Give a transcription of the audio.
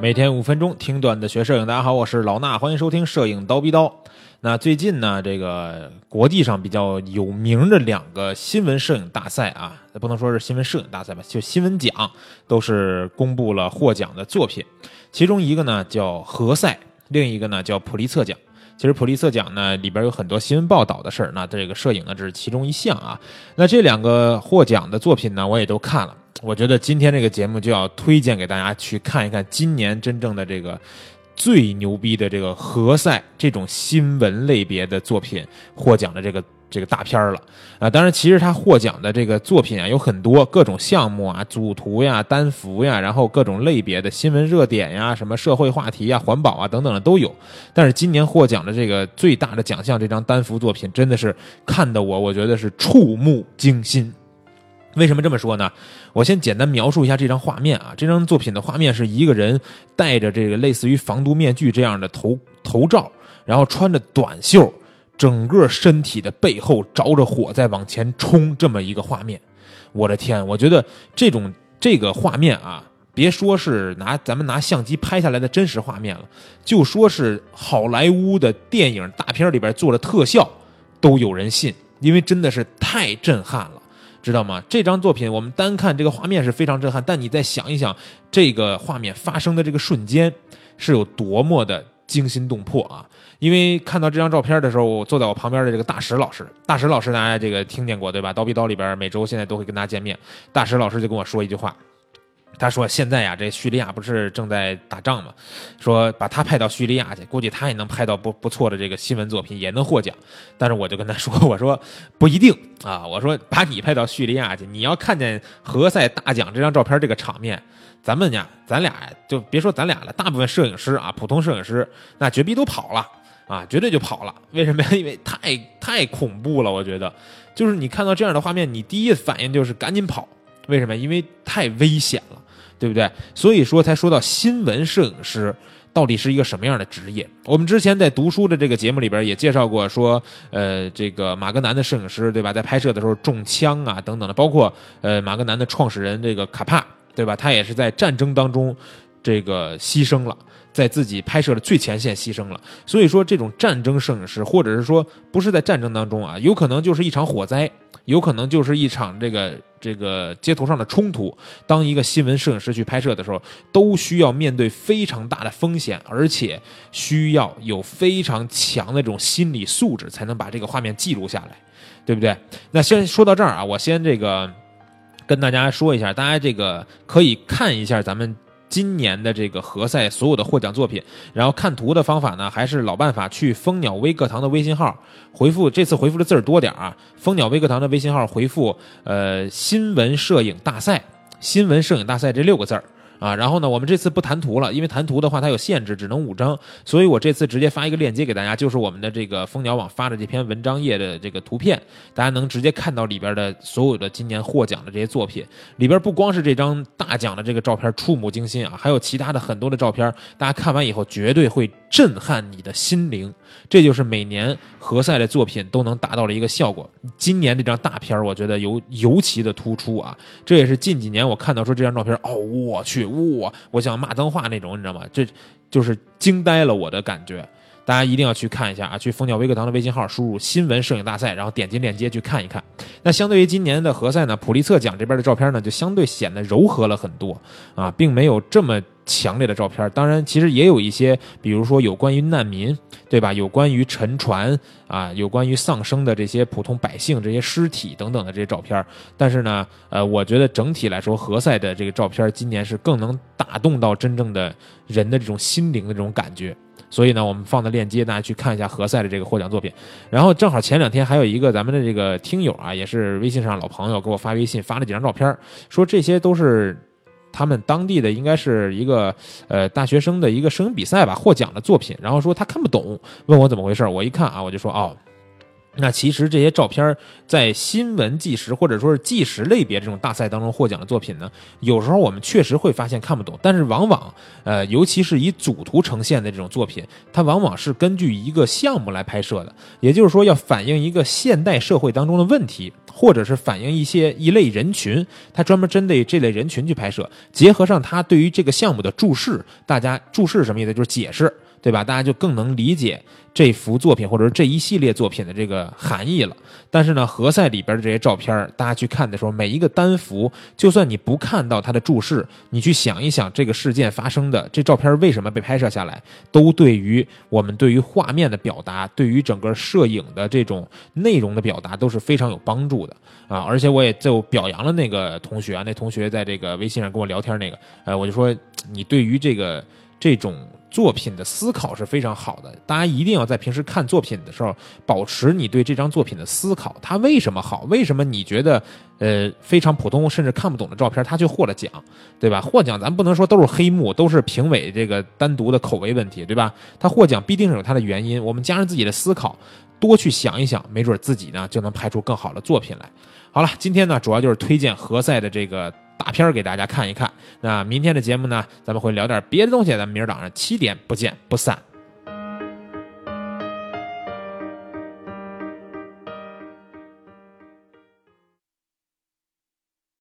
每天五分钟听段子学摄影，大家好，我是老衲，欢迎收听摄影刀逼刀。那最近呢，这个国际上比较有名的两个新闻摄影大赛啊，不能说是新闻摄影大赛吧，就新闻奖都是公布了获奖的作品。其中一个呢叫何赛，另一个呢叫普利策奖。其实普利策奖呢里边有很多新闻报道的事儿，那这个摄影呢这是其中一项啊。那这两个获奖的作品呢，我也都看了。我觉得今天这个节目就要推荐给大家去看一看今年真正的这个最牛逼的这个何塞这种新闻类别的作品获奖的这个这个大片了啊！当然，其实他获奖的这个作品啊有很多，各种项目啊、组图呀、单幅呀，然后各种类别的新闻热点呀、什么社会话题呀、环保啊等等的都有。但是今年获奖的这个最大的奖项，这张单幅作品真的是看得我我觉得是触目惊心。为什么这么说呢？我先简单描述一下这张画面啊。这张作品的画面是一个人戴着这个类似于防毒面具这样的头头罩，然后穿着短袖，整个身体的背后着着火在往前冲，这么一个画面。我的天，我觉得这种这个画面啊，别说是拿咱们拿相机拍下来的真实画面了，就说是好莱坞的电影大片里边做的特效，都有人信，因为真的是太震撼了。知道吗？这张作品我们单看这个画面是非常震撼，但你再想一想，这个画面发生的这个瞬间是有多么的惊心动魄啊！因为看到这张照片的时候，我坐在我旁边的这个大石老师，大石老师大家这个听见过对吧？刀逼刀里边每周现在都会跟大家见面，大石老师就跟我说一句话。他说：“现在呀，这叙利亚不是正在打仗吗？说把他派到叙利亚去，估计他也能拍到不不错的这个新闻作品，也能获奖。但是我就跟他说，我说不一定啊。我说把你派到叙利亚去，你要看见何塞大奖这张照片这个场面，咱们呀，咱俩就别说咱俩了，大部分摄影师啊，普通摄影师那绝逼都跑了啊，绝对就跑了。为什么呀？因为太太恐怖了。我觉得，就是你看到这样的画面，你第一反应就是赶紧跑。为什么？因为太危险了。”对不对？所以说才说到新闻摄影师到底是一个什么样的职业？我们之前在读书的这个节目里边也介绍过，说呃，这个马格南的摄影师，对吧？在拍摄的时候中枪啊等等的，包括呃马格南的创始人这个卡帕，对吧？他也是在战争当中这个牺牲了，在自己拍摄的最前线牺牲了。所以说，这种战争摄影师，或者是说不是在战争当中啊，有可能就是一场火灾。有可能就是一场这个这个街头上的冲突。当一个新闻摄影师去拍摄的时候，都需要面对非常大的风险，而且需要有非常强的这种心理素质，才能把这个画面记录下来，对不对？那先说到这儿啊，我先这个跟大家说一下，大家这个可以看一下咱们。今年的这个何赛所有的获奖作品，然后看图的方法呢，还是老办法，去蜂鸟微课堂的微信号回复，这次回复的字儿多点啊。蜂鸟微课堂的微信号回复，呃，新闻摄影大赛，新闻摄影大赛这六个字儿。啊，然后呢，我们这次不谈图了，因为谈图的话它有限制，只能五张，所以我这次直接发一个链接给大家，就是我们的这个蜂鸟网发的这篇文章页的这个图片，大家能直接看到里边的所有的今年获奖的这些作品，里边不光是这张大奖的这个照片触目惊心啊，还有其他的很多的照片，大家看完以后绝对会震撼你的心灵，这就是每年何赛的作品都能达到了一个效果。今年这张大片我觉得尤尤其的突出啊，这也是近几年我看到说这张照片，哦，我去。哇！我想骂脏话那种，你知道吗？这就是惊呆了我的感觉。大家一定要去看一下啊！去蜂鸟微课堂的微信号，输入“新闻摄影大赛”，然后点击链接去看一看。那相对于今年的何赛呢，普利策奖这边的照片呢，就相对显得柔和了很多啊，并没有这么强烈的照片。当然，其实也有一些，比如说有关于难民，对吧？有关于沉船啊，有关于丧生的这些普通百姓这些尸体等等的这些照片。但是呢，呃，我觉得整体来说，何赛的这个照片今年是更能打动到真正的人的这种心灵的这种感觉。所以呢，我们放的链接，大家去看一下何塞的这个获奖作品。然后正好前两天还有一个咱们的这个听友啊，也是微信上老朋友，给我发微信发了几张照片，说这些都是他们当地的，应该是一个呃大学生的一个摄影比赛吧获奖的作品。然后说他看不懂，问我怎么回事。我一看啊，我就说哦。那其实这些照片在新闻纪实或者说是纪实类别这种大赛当中获奖的作品呢，有时候我们确实会发现看不懂，但是往往，呃，尤其是以组图呈现的这种作品，它往往是根据一个项目来拍摄的，也就是说要反映一个现代社会当中的问题，或者是反映一些一类人群，它专门针对这类人群去拍摄，结合上它对于这个项目的注释，大家注释什么意思？就是解释。对吧？大家就更能理解这幅作品或者是这一系列作品的这个含义了。但是呢，何塞里边的这些照片，大家去看的时候，每一个单幅，就算你不看到它的注释，你去想一想这个事件发生的这照片为什么被拍摄下来，都对于我们对于画面的表达，对于整个摄影的这种内容的表达都是非常有帮助的啊！而且我也就表扬了那个同学，那同学在这个微信上跟我聊天那个，呃，我就说你对于这个这种。作品的思考是非常好的，大家一定要在平时看作品的时候，保持你对这张作品的思考，它为什么好？为什么你觉得呃非常普通甚至看不懂的照片，它却获了奖，对吧？获奖咱不能说都是黑幕，都是评委这个单独的口味问题，对吧？他获奖必定是有他的原因，我们加上自己的思考，多去想一想，没准自己呢就能拍出更好的作品来。好了，今天呢主要就是推荐何塞的这个。大片给大家看一看。那明天的节目呢，咱们会聊点别的东西。咱们明儿早上七点不见不散。